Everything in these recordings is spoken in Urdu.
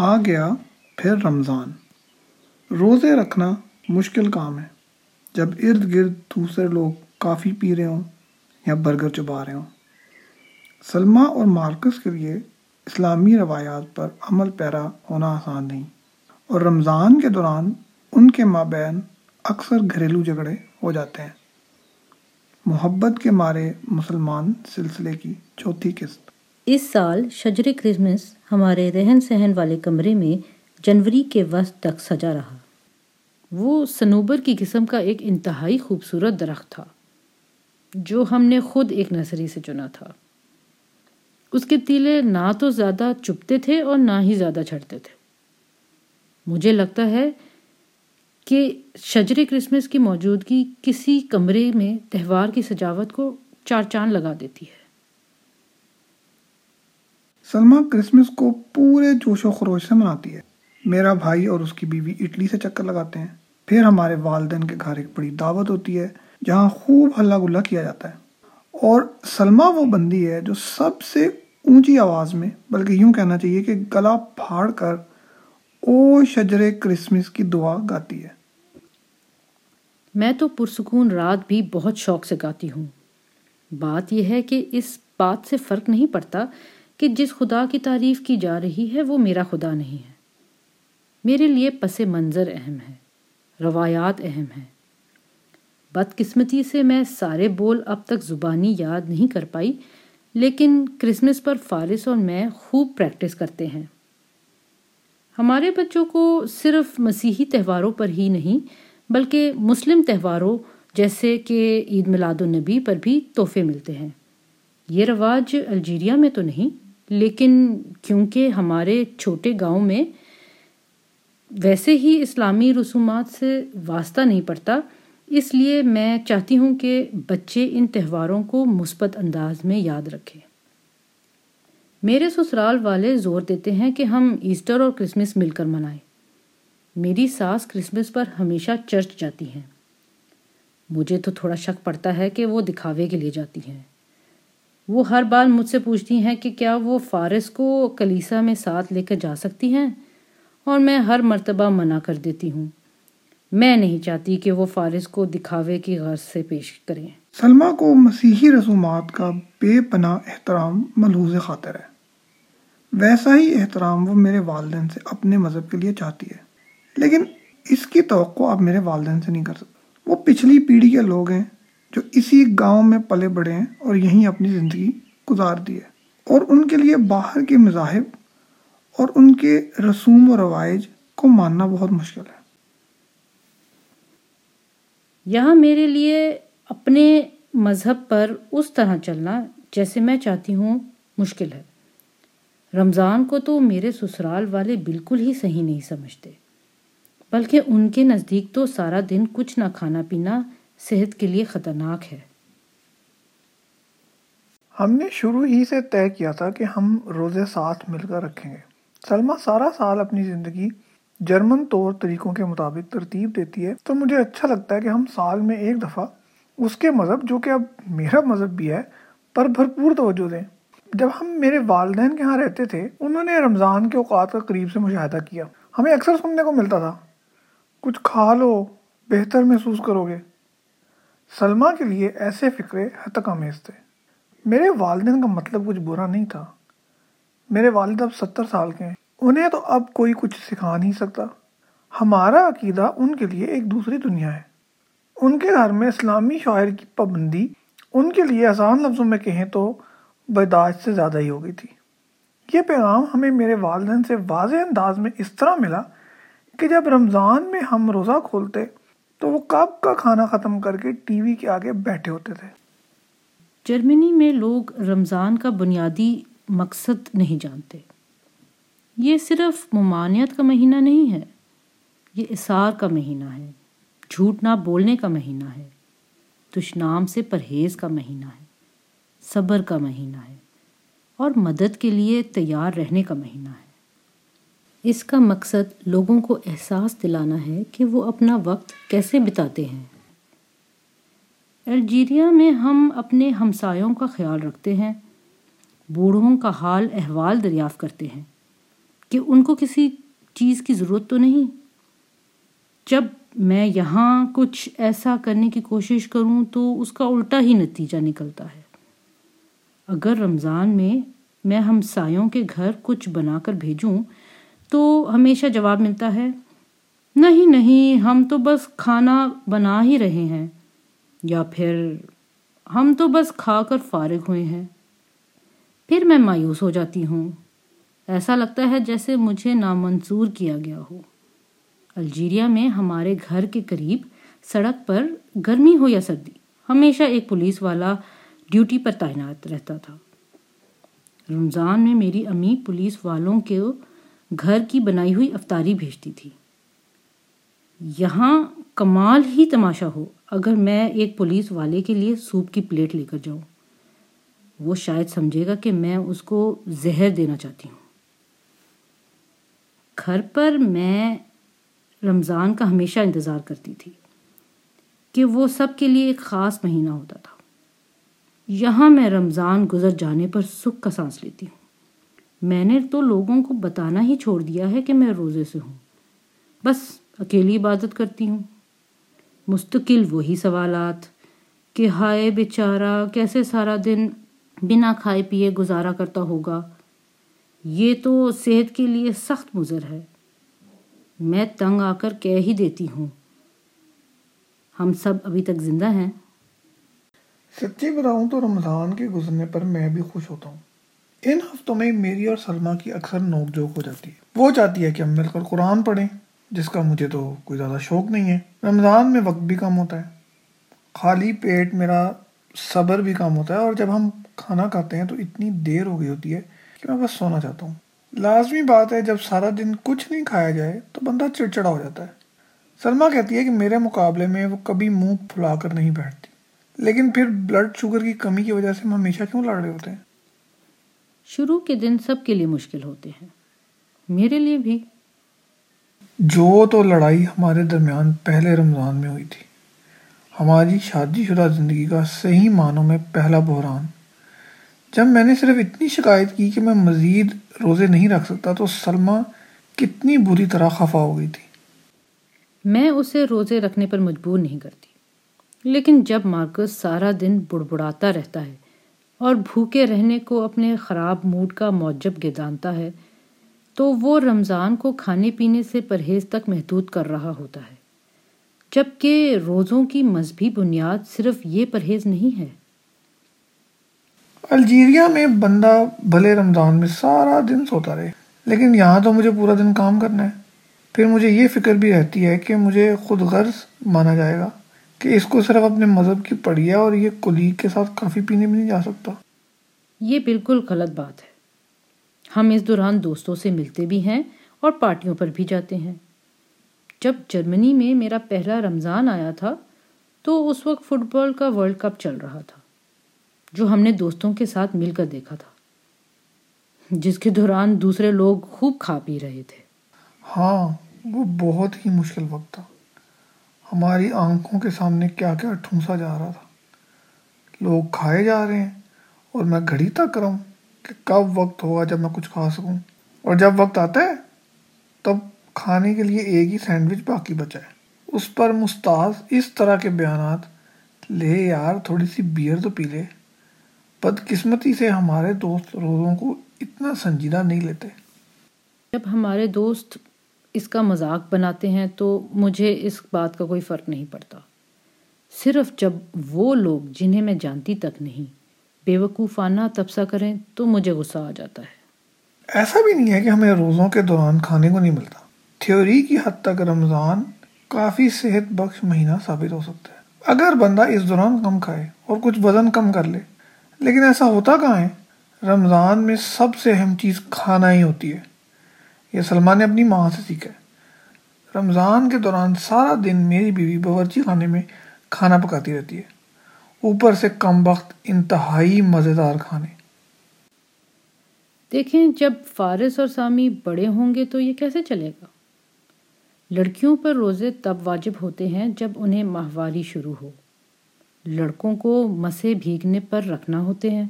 آ گیا، پھر رمضان۔ روزے رکھنا مشکل کام ہے۔ جب ارد گرد دوسرے لوگ کافی پی رہے ہوں یا برگر چبا رہے ہوں۔ سلمہ اور مارکس کے لیے اسلامی روایات پر عمل پیرا ہونا آسان نہیں۔ اور رمضان کے دوران ان کے مابین اکثر گھریلو جھگڑے ہو جاتے ہیں۔ محبت کے مارے مسلمان سلسلے کی چوتھی قسط۔ اس سال شجر کرسمس ہمارے رہن سہن والے کمرے میں جنوری کے وسط تک سجا رہا۔ وہ سنوبر کی قسم کا ایک انتہائی خوبصورت درخت تھا، جو ہم نے خود ایک نرسری سے چنا تھا۔ اس کے تیلے نہ تو زیادہ چپتے تھے اور نہ ہی زیادہ چھڑتے تھے۔ مجھے لگتا ہے کہ شجر کرسمس کی موجودگی کسی کمرے میں تہوار کی سجاوٹ کو چار چاند لگا دیتی ہے۔ سلما کرسمس کو پورے جوش و خروش سے مناتی ہے۔ میرا بھائی اور اس کی بیوی اٹلی سے چکر لگاتے ہیں۔ پھر ہمارے والدین کے گھر ایک بڑی دعوت ہوتی ہے، جہاں خوب ہلا گلا کیا جاتا ہے۔ اور سلما وہ بندی ہے جو سب سے اونچی آواز میں، بلکہ یوں کہنا چاہیے کہ گلا پھاڑ کر او شجر کرسمس کی دعا گاتی ہے۔ میں تو پرسکون رات بھی بہت شوق سے گاتی ہوں۔ بات یہ ہے کہ اس بات سے فرق نہیں پڑتا کہ جس خدا کی تعریف کی جا رہی ہے وہ میرا خدا نہیں ہے۔ میرے لیے پس منظر اہم ہے، روایات اہم ہیں۔ بدقسمتی سے میں سارے بول اب تک زبانی یاد نہیں کر پائی، لیکن کرسمس پر فارس اور میں خوب پریکٹس کرتے ہیں۔ ہمارے بچوں کو صرف مسیحی تہواروں پر ہی نہیں، بلکہ مسلم تہواروں جیسے کہ عید میلاد النبی پر بھی تحفے ملتے ہیں۔ یہ رواج الجیریا میں تو نہیں لیکن کیونکہ ہمارے چھوٹے گاؤں میں ویسے ہی اسلامی رسومات سے واسطہ نہیں پڑتا، اس لیے میں چاہتی ہوں کہ بچے ان تہواروں کو مثبت انداز میں یاد رکھیں۔ میرے سسرال والے زور دیتے ہیں کہ ہم ایسٹر اور کرسمس مل کر منائیں۔ میری ساس کرسمس پر ہمیشہ چرچ جاتی ہیں۔ مجھے تو تھوڑا شک پڑتا ہے کہ وہ دکھاوے کے لیے جاتی ہیں۔ وہ ہر بار مجھ سے پوچھتی ہیں کہ کیا وہ فارس کو کلیسا میں ساتھ لے کر جا سکتی ہیں؟ اور میں ہر مرتبہ منع کر دیتی ہوں۔ میں نہیں چاہتی کہ وہ فارس کو دکھاوے کی غرض سے پیش کریں۔ سلما کو مسیحی رسومات کا بے پناہ احترام ملحوظ خاطر ہے۔ ویسا ہی احترام وہ میرے والدین سے اپنے مذہب کے لیے چاہتی ہے۔ لیکن اس کی توقع آپ میرے والدین سے نہیں کر سکتے وہ پچھلی پیڑھی کے لوگ ہیں۔ جو اسی گاؤں میں پلے بڑے ہیں اور یہیں اپنی زندگی گزار دی ہے۔ اور ان کے لیے باہر کے مذاہب اور ان کے رسوم و روائج کو ماننا بہت مشکل ہے۔ یہاں میرے لیے اپنے مذہب پر اس طرح چلنا جیسے میں چاہتی ہوں مشکل ہے۔ رمضان کو تو میرے سسرال والے بالکل ہی صحیح نہیں سمجھتے، بلکہ ان کے نزدیک تو سارا دن کچھ نہ کھانا پینا صحت کے لیے خطرناک ہے۔ ہم نے شروع ہی سے طے کیا تھا کہ ہم روزے ساتھ مل کر رکھیں گے۔ سلما سارا سال اپنی زندگی جرمن طور طریقوں کے مطابق ترتیب دیتی ہے، تو مجھے اچھا لگتا ہے کہ ہم سال میں ایک دفعہ اس کے مذہب، جو کہ اب میرا مذہب بھی ہے، پر بھرپور توجہ دیں۔ جب ہم میرے والدین کے ہاں رہتے تھے، انہوں نے رمضان کے اوقات کا قریب سے مشاہدہ کیا۔ ہمیں اکثر سننے کو ملتا تھا، کچھ کھا لو، بہتر محسوس کرو گے۔ سلما کے لیے ایسے فکرے حتک آمیز تھے۔ میرے والدین کا مطلب کچھ برا نہیں تھا۔ میرے والد اب ستر سال کے ہیں۔ انہیں تو اب کوئی کچھ سکھا نہیں سکتا۔ ہمارا عقیدہ ان کے لیے ایک دوسری دنیا ہے۔ ان کے گھر میں اسلامی شاعر کی پابندی ان کے لیے آسان لفظوں میں کہیں تو بداج سے زیادہ ہی ہو گئی تھی۔ یہ پیغام ہمیں میرے والدین سے واضح انداز میں اس طرح ملا کہ جب رمضان میں ہم روزہ کھولتے تو وہ کب کا کھانا ختم کر کے ٹی وی کے آگے بیٹھے ہوتے تھے؟ جرمنی میں لوگ رمضان کا بنیادی مقصد نہیں جانتے۔ یہ صرف ممانعت کا مہینہ نہیں ہے، یہ اثار کا مہینہ ہے، جھوٹ نہ بولنے کا مہینہ ہے، دشنام سے پرہیز کا مہینہ ہے، صبر کا مہینہ ہے، اور مدد کے لیے تیار رہنے کا مہینہ ہے۔ اس کا مقصد لوگوں کو احساس دلانا ہے کہ وہ اپنا وقت کیسے بتاتے ہیں۔ الجیریا میں ہم اپنے ہمسایوں کا خیال رکھتے ہیں۔ بوڑھوں کا حال احوال دریافت کرتے ہیں کہ ان کو کسی چیز کی ضرورت تو نہیں۔ جب میں یہاں کچھ ایسا کرنے کی کوشش کروں تو اس کا الٹا ہی نتیجہ نکلتا ہے۔ اگر رمضان میں میں ہمسایوں کے گھر کچھ بنا کر بھیجوں تو ہمیشہ جواب ملتا ہے، نہیں نہیں، ہم تو بس کھانا بنا ہی رہے ہیں، یا پھر ہم تو بس کھا کر فارغ ہوئے ہیں۔ پھر میں مایوس ہو جاتی ہوں۔ ایسا لگتا ہے جیسے مجھے نامنظور کیا گیا ہو۔ الجیریا میں ہمارے گھر کے قریب سڑک پر گرمی ہو یا سردی، ہمیشہ ایک پولیس والا ڈیوٹی پر تعینات رہتا تھا۔ رمضان میں میری امی پولیس والوں کے گھر کی بنائی ہوئی افطاری بھیجتی تھی۔ یہاں کمال ہی تماشا ہو اگر میں ایک پولیس والے کے لیے سوپ کی پلیٹ لے کر جاؤں۔ وہ شاید سمجھے گا کہ میں اس کو زہر دینا چاہتی ہوں۔ گھر پر میں رمضان کا ہمیشہ انتظار کرتی تھی کہ وہ سب کے لیے ایک خاص مہینہ ہوتا تھا۔ یہاں میں رمضان گزر جانے پر سکھ کا سانس لیتی ہوں۔ میں نے تو لوگوں کو بتانا ہی چھوڑ دیا ہے کہ میں روزے سے ہوں۔ بس اکیلی عبادت کرتی ہوں۔ مستقل وہی سوالات کہ ہائے بیچارہ، کیسے سارا دن بنا کھائے پیے گزارا کرتا ہوگا؟ یہ تو صحت کے لیے سخت مضر ہے۔ میں تنگ آ کر کہہ ہی دیتی ہوں۔ ہم سب ابھی تک زندہ ہیں۔ سچی بتاؤں تو رمضان کے گزرنے پر میں بھی خوش ہوتا ہوں۔ ان ہفتوں میں میری اور سلما کی اکثر نوک جوک ہو جاتی ہے۔ وہ چاہتی ہے کہ ہم مل کر قرآن پڑھیں، جس کا مجھے تو کوئی زیادہ شوق نہیں ہے۔ رمضان میں وقت بھی کم ہوتا ہے۔ خالی پیٹ میرا صبر بھی کم ہوتا ہے۔ اور جب ہم کھانا کھاتے ہیں تو اتنی دیر ہو گئی ہوتی ہے کہ میں بس سونا چاہتا ہوں۔ لازمی بات ہے، جب سارا دن کچھ نہیں کھایا جائے تو بندہ چڑچڑا ہو جاتا ہے۔ سلما کہتی ہے کہ میرے مقابلے میں وہ کبھی منہ پھلا کر نہیں بیٹھتی۔ لیکن پھر بلڈ شوگر کی کمی کی وجہ سے ہم ہمیشہ کیوں لڑ رہے ہوتے ہیں؟ شروع کے دن سب کے لیے مشکل ہوتے ہیں۔ میرے لیے بھی۔ جو تو لڑائی ہمارے درمیان پہلے رمضان میں ہوئی تھی۔ ہماری شادی شدہ زندگی کا صحیح معنوں میں پہلا بحران۔ جب میں نے صرف اتنی شکایت کی کہ میں مزید روزے نہیں رکھ سکتا تو سلما کتنی بری طرح خفا ہو گئی تھی۔ میں اسے روزے رکھنے پر مجبور نہیں کرتی۔ لیکن جب مارکس سارا دن بڑبڑاتا رہتا ہے اور بھوکے رہنے کو اپنے خراب موڈ کا موجب گدانتا ہے، تو وہ رمضان کو کھانے پینے سے پرہیز تک محدود کر رہا ہوتا ہے۔ جبکہ روزوں کی مذہبی بنیاد صرف یہ پرہیز نہیں ہے۔ الجیریا میں بندہ بھلے رمضان میں سارا دن سوتا رہے، لیکن یہاں تو مجھے پورا دن کام کرنا ہے۔ پھر مجھے یہ فکر بھی رہتی ہے کہ مجھے خود غرض مانا جائے گا۔ کہ اس کو صرف اپنے مذہب کی پڑھی ہے اور یہ کلیگ کے ساتھ کافی پینے بھی نہیں جا سکتا۔ یہ بالکل غلط بات ہے۔ ہم اس دوران دوستوں سے ملتے بھی ہیں اور پارٹیوں پر بھی جاتے ہیں۔ جب جرمنی میں میرا پہلا رمضان آیا تھا تو اس وقت فٹ بال کا ورلڈ کپ چل رہا تھا جو ہم نے دوستوں کے ساتھ مل کر دیکھا تھا جس کے دوران دوسرے لوگ خوب کھا پی رہے تھے۔ ہاں وہ بہت ہی مشکل وقت تھا۔ ہماری آنکھوں کے سامنے کیا کیا ٹھونسا جا رہا تھا۔ لوگ کھائے جا رہے ہیں اور میں گھڑی تک کروں کہ کب وقت ہوگا جب میں کچھ کھا سکوں۔ اور جب وقت آتا ہے، تب کھانے کے لیے ایک ہی سینڈوچ باقی بچا ہے۔ اس پر مستاذ اس طرح کے بیانات، لے یار، تھوڑی سی بیئر تو پی لے۔ بدقسمتی سے ہمارے دوست روزوں کو اتنا سنجیدہ نہیں لیتے۔ جب ہمارے دوست اس کا مذاق بناتے ہیں تو مجھے اس بات کا کوئی فرق نہیں پڑتا۔ صرف جب وہ لوگ جنہیں میں جانتی تک نہیں بے وقوفانہ تبصہ کریں تو مجھے غصہ آ جاتا ہے۔ ایسا بھی نہیں ہے کہ ہمیں روزوں کے دوران کھانے کو نہیں ملتا۔ تھیوری کی حد تک رمضان کافی صحت بخش مہینہ ثابت ہو سکتا ہے۔ اگر بندہ اس دوران کم کھائے اور کچھ وزن کم کر لے، لیکن ایسا ہوتا کہاں ہے؟ رمضان میں سب سے اہم چیز کھانا ہی ہوتی ہے۔ یہ سلمان نے اپنی ماں سے سیکھا ہے۔ رمضان کے دوران سارا دن میری بیوی باورچی خانے میں کھانا پکاتی رہتی ہے۔ اوپر سے کم وقت انتہائی مزیدار کھانے۔ دیکھیں، جب فارس اور سامی بڑے ہوں گے تو یہ کیسے چلے گا؟ لڑکیوں پر روزے تب واجب ہوتے ہیں جب انہیں ماہواری شروع ہو۔ لڑکوں کو مسے بھیگنے پر رکھنا ہوتے ہیں۔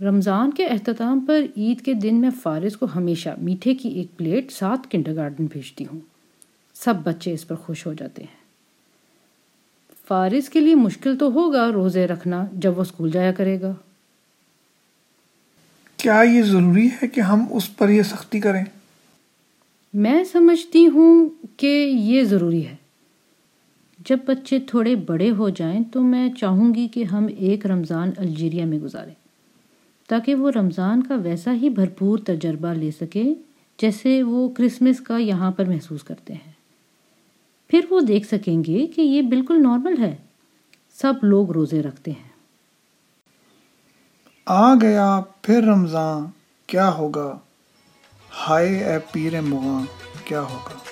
رمضان کے اختتام پر عید کے دن میں فارض کو ہمیشہ میٹھے کی ایک پلیٹ ساتھ کنڈر گارڈن بھیجتی ہوں۔ سب بچے اس پر خوش ہو جاتے ہیں۔ فارض کے لیے مشکل تو ہوگا روزے رکھنا جب وہ اسکول جایا کرے گا۔ کیا یہ ضروری ہے کہ ہم اس پر یہ سختی کریں؟ میں سمجھتی ہوں کہ یہ ضروری ہے۔ جب بچے تھوڑے بڑے ہو جائیں تو میں چاہوں گی کہ ہم ایک رمضان الجیریا میں گزاریں۔ تاکہ وہ رمضان کا ویسا ہی بھرپور تجربہ لے سکیں جیسے وہ کرسمس کا یہاں پر محسوس کرتے ہیں۔ پھر وہ دیکھ سکیں گے کہ یہ بالکل نارمل ہے۔ سب لوگ روزے رکھتے ہیں۔ آ گیا پھر رمضان، کیا ہوگا؟ ہائے اے پیر مغاں کیا ہوگا؟